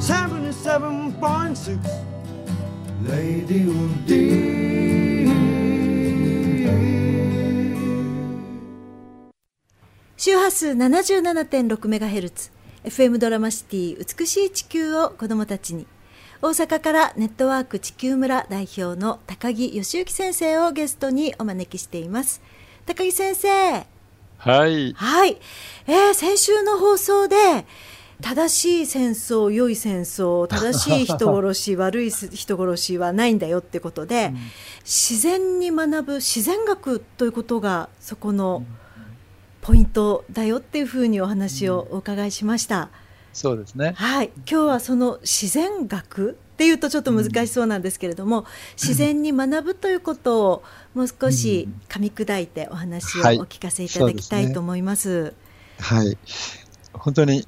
77.6 Radio D 周波数 77.6MHz FM ドラマシティ美しい地球を子どもたちに。大阪からネットワーク地球村代表の高木義之先生をゲストにお招きしています。高木先生。はい。はい、えー、先週の放送で正しい戦争良い戦争 正しい人殺し悪い人殺しはないんだよってことで、うん、自然に学ぶ自然学ということがそこのポイントだよっていうふうにお話をお伺いしました。そうですね。はい、今日はその自然学っていうとちょっと難しそうなんですけれども、うん、自然に学ぶということをもう少し噛み砕いてお話をお聞かせいただきたいと思います。はい、ね。はい、本当に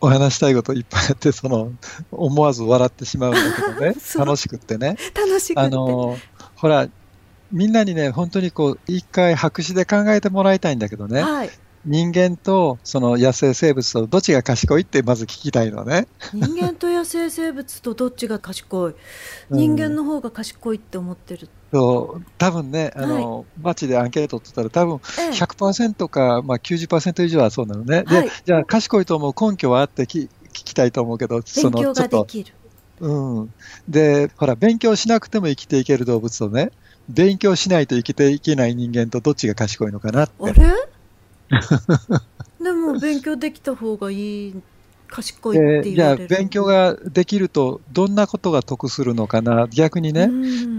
お話したいこといっぱいあってその思わず笑ってしまうんだけどね。楽しくってね。楽しくあのほらみんなにね本当にこう一回白紙で考えてもらいたいんだけどね、はい、人間とその野生生物とどっちが賢いってまず聞きたいのね。人間と野生生物とどっちが賢い？人間の方が賢いって思ってる、そう多分ね、あの、はい、街でアンケート取ったら、多分100%か、まあ90%以上はそうなのね。はい、で、じゃあ、賢いと思う根拠はあって聞きたいと思うけど、そのちょっと。うん。で、ほら、勉強しなくても生きていける動物とね、勉強しないと生きていけない人間とどっちが賢いのかなって。あれ？でも勉強できた方がいい賢いってじゃあ勉強ができるとどんなことが得するのかな？逆にね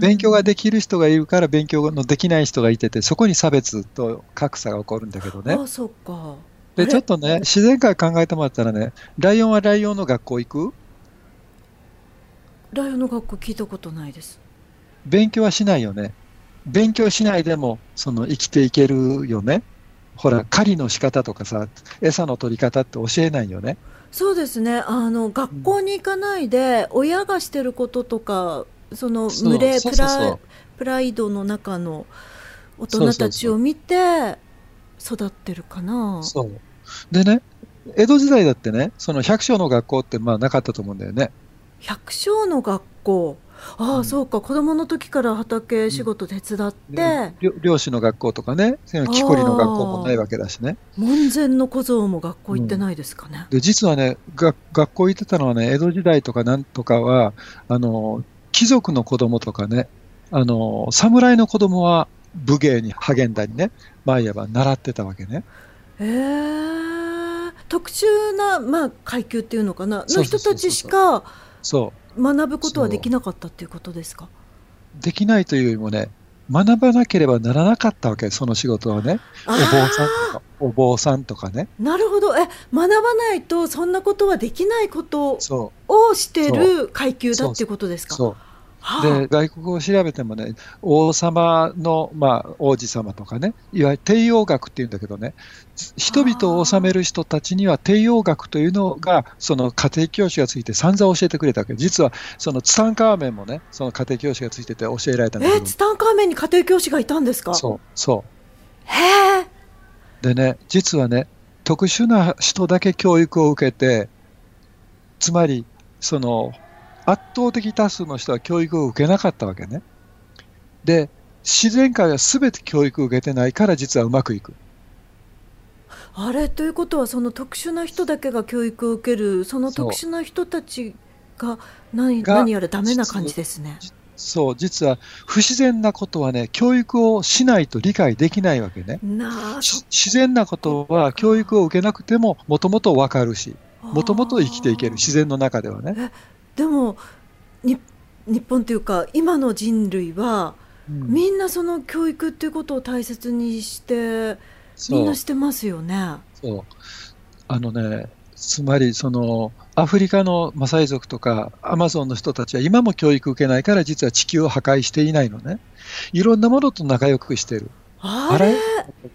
勉強ができる人がいるから勉強のできない人がいててそこに差別と格差が起こるんだけどね。あそっか。でちょっとね自然界考えてもらったらねライオンはライオンの学校行く？ライオンの学校聞いたことないです。勉強はしないよね。勉強しないでもその生きていけるよねほら狩りの仕方とかさ餌の取り方って教えないよね。そうですね。あの学校に行かないで、親がしてることとかその群れプラプライドの中の大人たちを見て育ってるかな。そう。でね江戸時代だってねその百姓の学校ってまあなかったと思うんだよね。百姓の学校ああ、うん、そうか。子供の時から畑仕事手伝って、うん、漁師の学校とかね。木こりの学校もないわけだしね。門前の小僧も学校行ってないですかね、うん、で実はねが学校行ってたのはね江戸時代とかなんとかはあの貴族の子供とかねあの侍の子供は武芸に励んだりね毎夜習ってたわけね。へえー、特殊な、まあ、階級っていうのかな。の人たちしかそう学ぶことはできなかったっていうことですか？できないというよりもね、学ばなければならなかったわけ、その仕事はね。お坊さんとか、お坊さんとかね。なるほど。え、学ばないとそんなことはできないことをしてる階級だっていうことですか？そうで外国を調べてもね、王様の、まあ、王子様とかね、いわゆる帝王学っていうんだけどね、人々を治める人たちには帝王学というのが、その家庭教師がついて散々教えてくれたわけ実はそのツタンカーメンもね、その家庭教師がついてて教えられたんだけど。えツタンカーメンに家庭教師がいたんですか？そう、そう。へえ。でね、実はね、特殊な人だけ教育を受けて、つまり、その圧倒的多数の人は教育を受けなかったわけね。で、自然界は全て教育を受けてないから実はうまくいく。あれ？ということはその特殊な人だけが教育を受けるその特殊な人たちが何何やらダメな感じですね。そう実は不自然なことはね教育をしないと理解できないわけね。自然なことは教育を受けなくてももともと分かるしもともと生きていける自然の中ではね。でも日本というか今の人類は、うん、みんなその教育っていうことを大切にしてみんなしてますよね。そう。あのねつまりそのアフリカのマサイ族とかアマゾンの人たちは今も教育受けないから実は地球を破壊していないのね。いろんなものと仲良くしてる。あれ？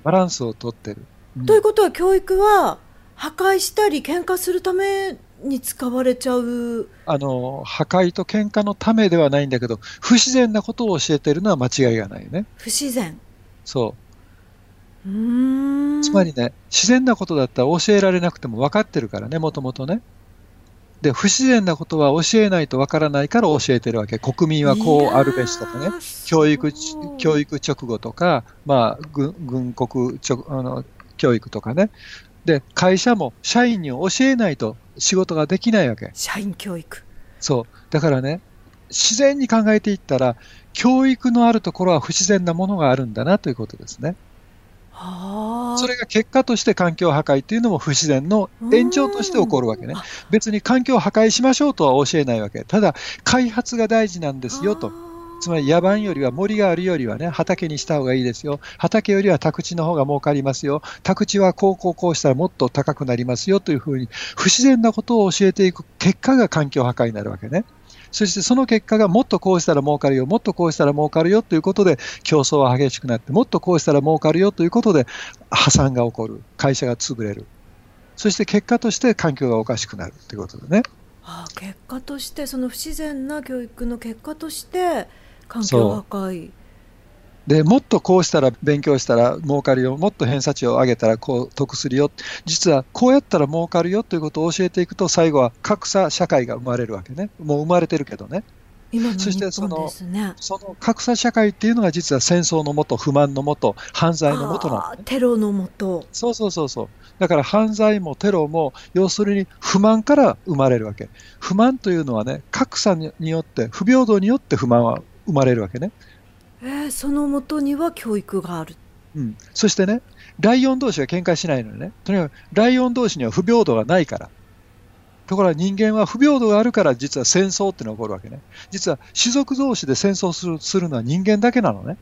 バランスをとってる、うん、ということは教育は破壊したり喧嘩するために使われちゃう。あの破壊と喧嘩のためではないんだけど不自然なことを教えてるのは間違いがないよね。不自然。そう。つまりね自然なことだったら教えられなくても分かってるからねもともとね。で、不自然なことは教えないとわからないから教えてるわけ。国民はこうあるべしとかね。教育、教育直後とか、まあ、軍軍国直あの教育とかね。で、会社も社員に教えないと仕事ができないわけ。社員教育。そう。だからね、自然に考えていったら、教育のあるところは不自然なものがあるんだなということですね。それが結果として環境破壊というのも不自然の延長として起こるわけね。別に環境を破壊しましょうとは教えないわけ。ただ、開発が大事なんですよと。つまり野蛮よりは森があるよりはね、畑にした方がいいですよ。畑よりは宅地の方が儲かりますよ。宅地はこうこうこうしたらもっと高くなりますよというふうに、不自然なことを教えていく結果が環境破壊になるわけね。そしてその結果がもっとこうしたら儲かるよ、もっとこうしたら儲かるよということで競争は激しくなって、もっとこうしたら儲かるよということで破産が起こる、会社が潰れる。そして結果として環境がおかしくなるということでね。ああ結果として、その不自然な教育の結果として、環境破壊。でもっとこうしたら勉強したら儲かるよ、もっと偏差値を上げたらこう得するよ、実はこうやったら儲かるよということを教えていくと、最後は格差社会が生まれるわけね、もう生まれてるけどね。そしてそのその格差社会っていうのが実は戦争のもと、不満のもと、犯罪のもとなの、ね、テロのもと。そうそうそうそう。だから犯罪もテロも、要するに不満から生まれるわけ。不満というのはね、格差によって、不平等によって不満は生まれるわけね。えー、そのもとには教育がある。うん、そしてね、ライオン同士が喧嘩しないのね、とにかくライオン同士には不平等がないから。ところが人間は不平等があるから実は戦争ってのが起こるわけね。実は種族同士で戦争するするのは人間だけなのね。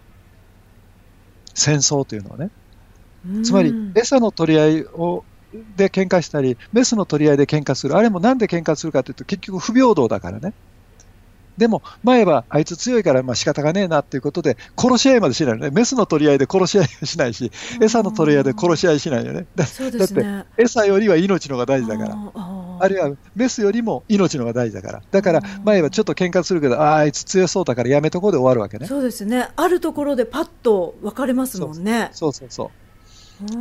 戦争というのはね。つまり餌の取り合いをで喧嘩したり、メスの取り合いで喧嘩する。あれもなんで喧嘩するかというと結局不平等だからね。でも、前はあいつ強いからまあ仕方がねえなっていうことで、殺し合いまでしないよね。メスの取り合いで殺し合いはしないし、餌の取り合いで殺し合いしないよね。だ,、ね、だって、餌よりは命のが大事だから。あるいは、メスよりも命のが大事だから。だから、前はちょっと喧嘩するけど、ああ、あいつ強そうだからやめとこうで終わるわけね。そうですね。あるところでパッと分かれますもんね。そうそうそう。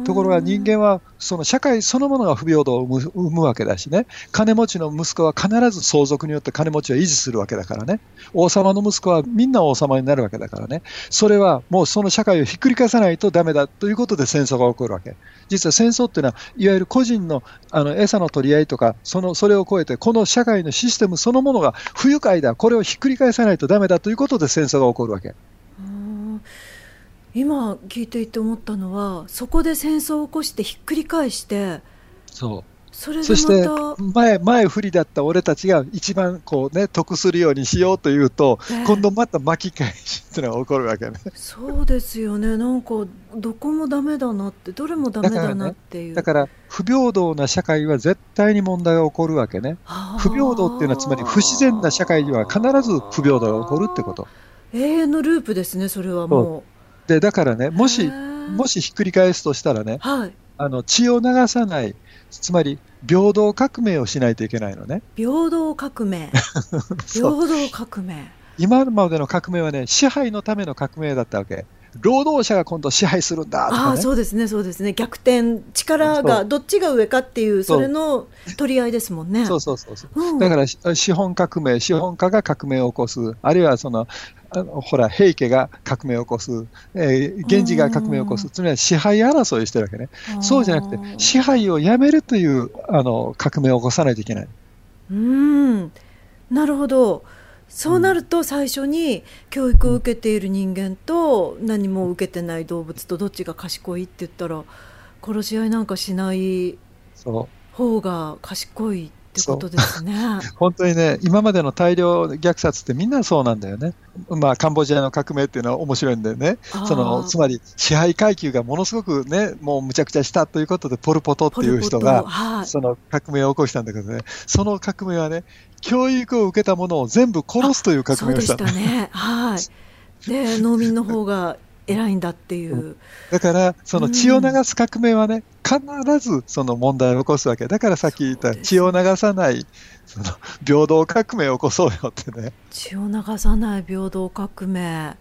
ところが人間はその社会そのものが不平等を生むわけだしね、金持ちの息子は必ず相続によって金持ちを維持するわけだからね、王様の息子はみんな王様になるわけだからね、それはもうその社会をひっくり返さないとだめだということで戦争が起こるわけ。実は戦争っていうのは、いわゆる個人のあの餌の取り合いとか、そのそれを超えて、この社会のシステムそのものが不愉快だ、これをひっくり返さないとだめだということで戦争が起こるわけ。今聞いていて思ったのはそこで戦争を起こしてひっくり返してそうそれそして前前不利だった俺たちが一番こう、ね、得するようにしようというと、えー、今度また巻き返しっていうのが起こるわけね。そうですよね、なんかどこもだめだなって、どれもだめだなっていうだから、ね、だから不平等な社会は絶対に問題が起こるわけね。不平等っていうのは、つまり不自然な社会には必ず不平等が起こるってこと。永遠のループですね、それはもう。でだからね、もし、もしひっくり返すとしたらね、はい、あの血を流さない、つまり平等革命をしないといけないのね。平等革命。平等革命。今までの革命はね、支配のための革命だったわけ。労働者が今度支配するんだとか、ね、あそうですね、そうですね、逆転、力がどっちが上かっていう、それの取り合いですもんね。そうそうそうそう、うん、だから資本革命、資本家が革命を起こす、あるいはそのあのほら、平家が革命を起こす、えー、源氏が革命を起こす、つまり支配争いをしてるわけね。そうじゃなくて、支配をやめるというあの革命を起こさないといけない。うんなるほど。そうなると最初に教育を受けている人間と何も受けてない動物とどっちが賢いって言ったら殺し合いなんかしない方が賢いってことですね。本当にね、今までの大量虐殺ってみんなそうなんだよね。まあ、カンボジアの革命っていうのは面白いんだよね。その、つまり支配階級がものすごくね、もうむちゃくちゃしたということで、ポル・ポトっていう人が、その革命を起こしたんだけどね、その革命はね、教育を受けたものを全部殺すという革命をしたそうでしたね。はい。で、農民の方が偉いんだっていう。だから、その血を流す革命はね、必ずその問題を起こすわけ。だからさっき言った血を流さない、その平等革命を起こそうよってね。血を流さない平等革命。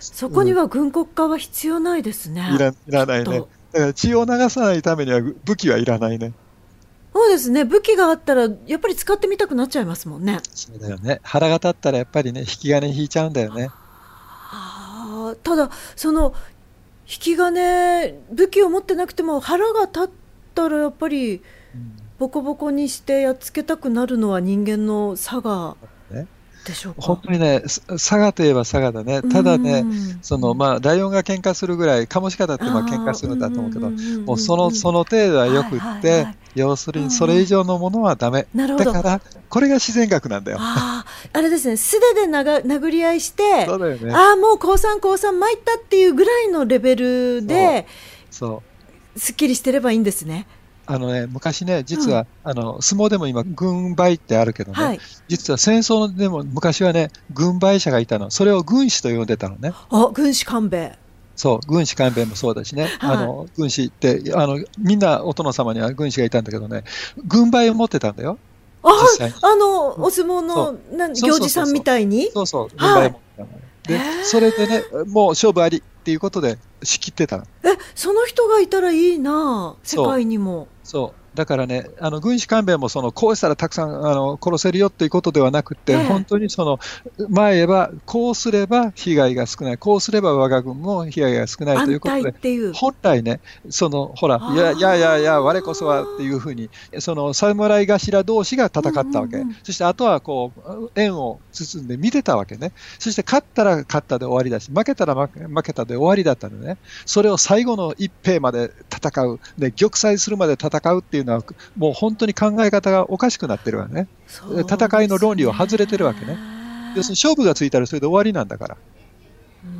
そこには軍国化は必要ないですね。いらいらないね。だから血を流さないためには武器はいらないね。そうですね武器があったらやっぱり使ってみたくなっちゃいますもんねそうだよね腹が立ったらやっぱりね引き金引いちゃうんだよねただその引き金武器を持ってなくても腹が立ったらやっぱりボコボコにしてやっつけたくなるのは人間の差がでしょうか？本当にねさ佐賀といえば佐賀だね。ただねうん。そのまあライオンが喧嘩するぐらいカモシカだってまあ喧嘩するんだと思うけどもうそのその程度はよくって、はいはいはい。要するにそれ以上のものはダメ、なるほど。だからこれが自然学なんだよ。あああれですね素手でなが殴り合いしてそうだよね。ああもう降参降参参ったっていうぐらいのレベルでそう。すっきりしてればいいんですね。あのね、昔ね、実は、あの相撲でも今、軍配ってあるけどね、はい。実は戦争でも昔はね、軍配者がいたの、それを軍師と呼んでたのね、あ軍師官兵。衛。そう、軍師官兵衛もそうだしね、はい。あの軍師ってあの、みんなお殿様には軍師がいたんだけどね、軍配を持ってたんだよ、ああのお相撲のそう。なん行司さんみたいに？そうそう、軍配を持ってたの。ね、でそれでね、もう勝負ありっていうことで仕切ってたの。えその人がいたらいいな世界にも。そうだからね、あの軍師官兵衛もそのこうしたらたくさんあの殺せるよっていうことではなくて、ええ。本当にその前へばこうすれば被害が少ない、こうすれば我が軍も被害が少ないという安ことで、泰っていう。本来ね、そのほら、いやいやいやいや、我こそはっていうふうに、その侍頭同士が戦ったわけ、うんうんうん。そしてあとはこう円を包んで見てたわけね、そして勝ったら勝ったで終わりだし、負けたら負け負けたで終わりだったのね、それを最後の一兵まで戦う、で玉砕するまで戦うっていうのは、もう本当に考え方がおかしくなってるわね、ね。戦いの論理を外れてるわけね。要するに勝負がついたらそれで終わりなんだから。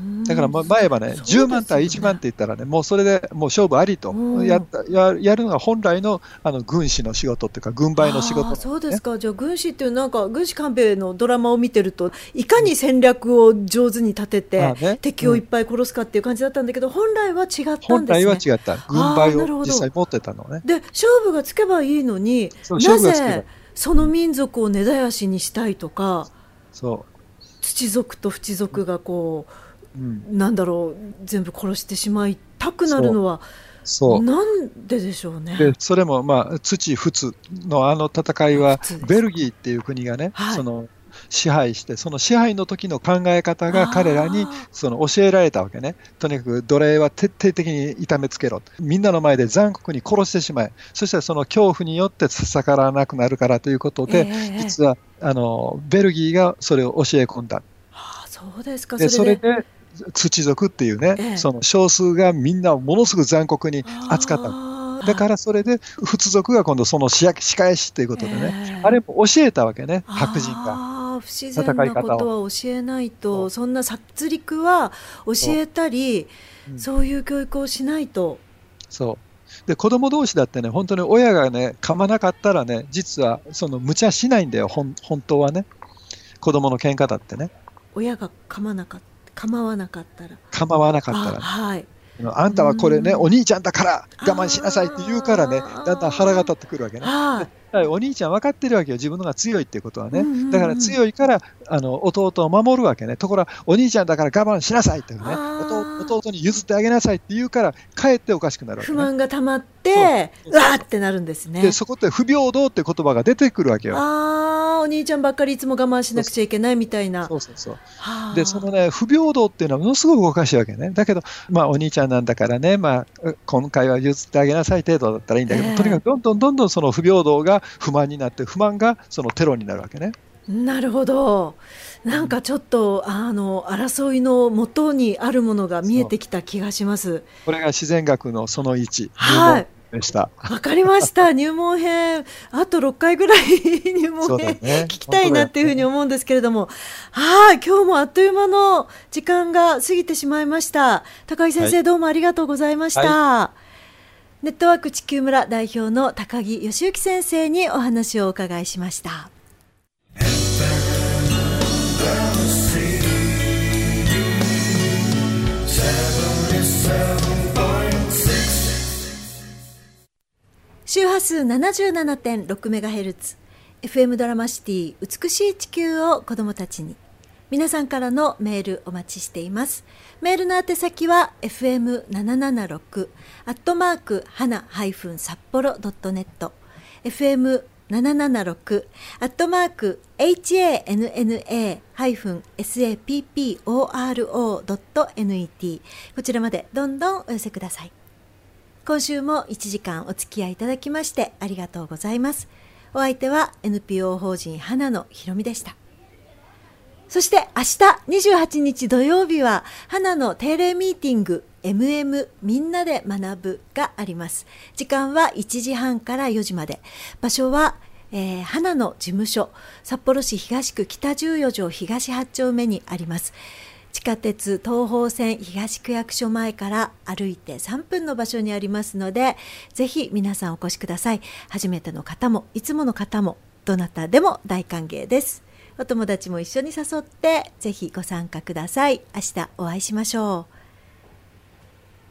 うんだからま前はね、そうですよ10万対1万って言ったらね、もうそれでもう勝負ありとうん。やややるのが本来のあの軍師の仕事っていうか、軍配の仕事ね。そうですか。じゃあ軍師っていうなんか軍師官兵衛のドラマを見てるといかに戦略を上手に立てて、敵をいっぱい殺すかっていう感じだったんだけど、本来は違ったんですね。本来は違った、軍配を実際持ってたのね。で勝負がつけばいいのになぜその民族を根絶やしにしたいとかそう。土族と淵族がこうん、うなんだろう全部殺してしまいたくなるのはそう。なんででしょうね。でそれも、まあ、土、仏のあの戦いはベルギーっていう国がね、はい。その支配して、その支配の時の考え方が彼らにその教えられたわけね、とにかく奴隷は徹底的に痛めつけろ、みんなの前で残酷に殺してしまえ、そしてその恐怖によって逆らわなくなるからということで、ええ実はあのベルギーがそれを教え込んだ。ああそうですか。それで土族っていうね、ええ。その少数がみんなをものすごく残酷に扱った。だからそれで、仏族が今度その仕仕返しということでね、ええ。あれも教えたわけね、白人が。不自然なことは教えないとそんな殺戮は教えたりう。ん。そういう教育をしないと。そう。で、子供同士だってね、本当に親がね、噛まなかったらね、実はその無茶しないんだよ、ほん本当はね。子供の喧嘩だってね、親が構わなかった構わなかったら。構わなかったあら、はい。あんたはこれね、うん。お兄ちゃんだから我慢しなさいって言うからねだんだん腹が立ってくるわけね。お兄ちゃん分かってるわけよ、自分のが強いってことはね。だから強いからあの弟を守るわけね。ところが、お兄ちゃんだから我慢しなさいっていうね弟、弟に譲ってあげなさいって言うから、かえっておかしくなるわけ不ね。満がたまってそううわーってなるんですねで、そこって不平等って言葉が出てくるわけよ。ああお兄ちゃんばっかりいつも我慢しなくちゃいけないみたいなそうそうそう。はあで、そのね、不平等っていうのはものすごくおかしいわけね。だけど、まあ、お兄ちゃんなんだからね、まあ、今回は譲ってあげなさい程度だったらいいんだけど、ええとにかくどんどんどんどんその不平等が不満になって、不満がそのテロになるわけね。なるほど。なんかちょっとあの争いの元にあるものが見えてきた気がします。これが自然学のその1、はい。でした。わかりました。入門編。あと6回ぐらい 入門編、ね。聞きたいなっていうふうに思うんですけれども。はい。今日もあっという間の時間が過ぎてしまいました。高木先生、はい。どうもありがとうございました、ネットワーク地球村代表の高木義之先生にお話をお伺いしました周波数 77.6MHz FM ドラマシティ美しい地球を子どもたちに。皆さんからのメールお待ちしています。メールの宛先は FM776 アットマーク花札幌776アットマーク hanana-sapporo.net こちらまでどんどんお寄せください。今週も1時間お付き合いいただきましてありがとうございます。お相手は NPO 法人花のひろみでした。そして明日28日土曜日は花の定例ミーティング MM みんなで学ぶがあります。時間は1時半から4時まで。場所は、えー、花の事務所、札幌市東区北14条東8丁目にあります。地下鉄東方線東区役所前から歩いて3分の場所にありますので、ぜひ皆さんお越しください。初めての方も、いつもの方も、どなたでも大歓迎です。お友達も一緒に誘って、ぜひご参加ください。明日お会いしましょう。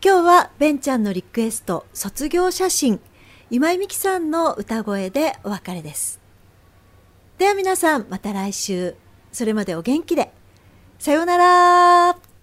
今日はベンちゃんのリクエスト、卒業写真、今井美樹さんの歌声でお別れです。では皆さん、また来週。それまでお元気で。さようなら